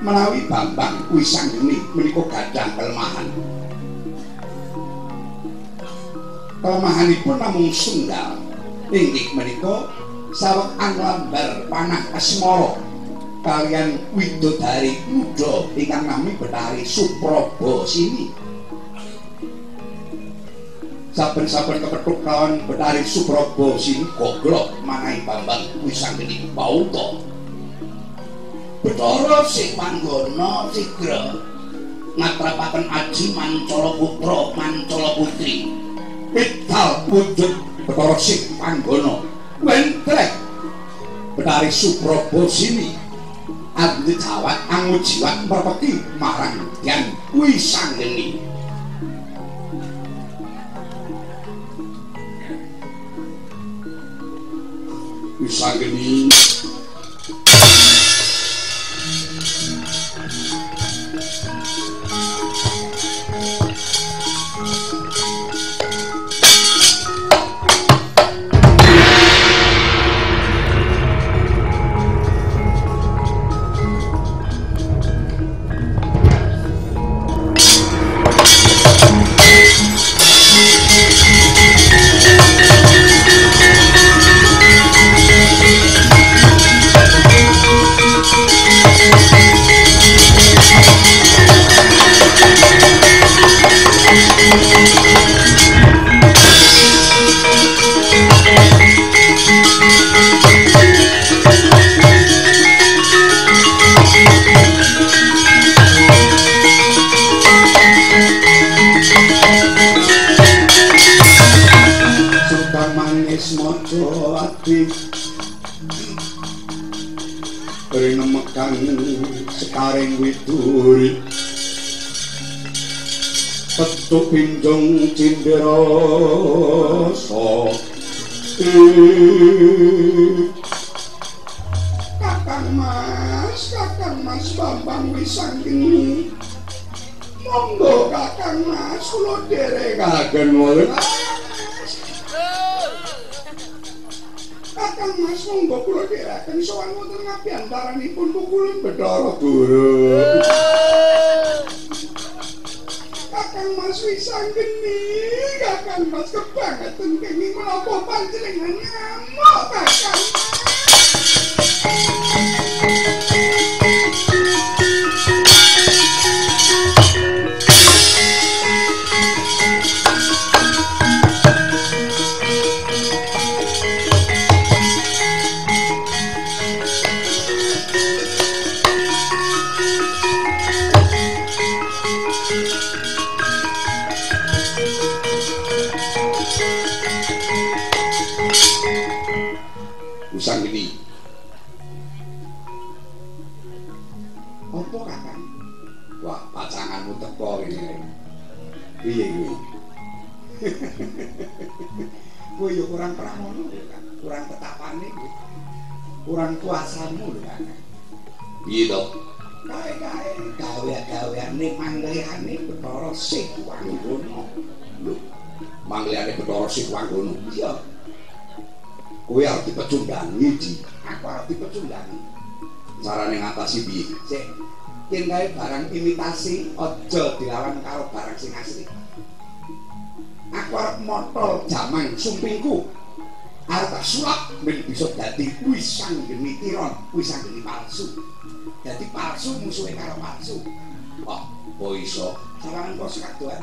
menawi Bambang Wisanggeni menika gadah kelemahan. Kelemahanipun namung sunggal. Inggih menika saweg anglambar panah asmara kalian widodari muda ingkang nami Betari Supraba sini. Saben-saben kepethuk kawan Betari Supraba sini goglok manahi Bambang Wisanggeni pauta. Betara sing manggana sigra ngatrapaken aji mancala putra mancala putri. Pital wujud Betara sing manggana wentrek Betari Supraba sini andi jawat angujiwat merpeki marang yang wisanggeni. Wisanggeni. Pinjong cindera so kakang mas kakang mas bambang wisanggeni monggo kakang mas kula derekaken wonten kakang mas monggo kula derekaken sowan wonten ngapi antaranipun pukul bedara guru. Kakang mas wisang geni kakang mas kebangetan kenging menopo panjenengan ngamuk kakang wisang ini apa kakang wah pacanganmu teko ini piye kuwi kuwi yo kurang pramono kurang tetapane kuwi kurang kuasamu lho piye to? Kae-kae gawe-gaweane manglihane Bathara Sikwangono lho manglihane Bathara Sikwangono iya kuwi arep dipecundangi di aku arep dipecundangi carane ngatasi piye? Sik yen gawe barang imitasi aja dilawan karo barang sing asli. Aku arep motol jaman sumpingku. Arep sulap ben bisa dadi wisang geni tiron wisang geni palsu. Dadi palsu musuhe karo palsu. Oh kok iso? Sawangan kok sekaduan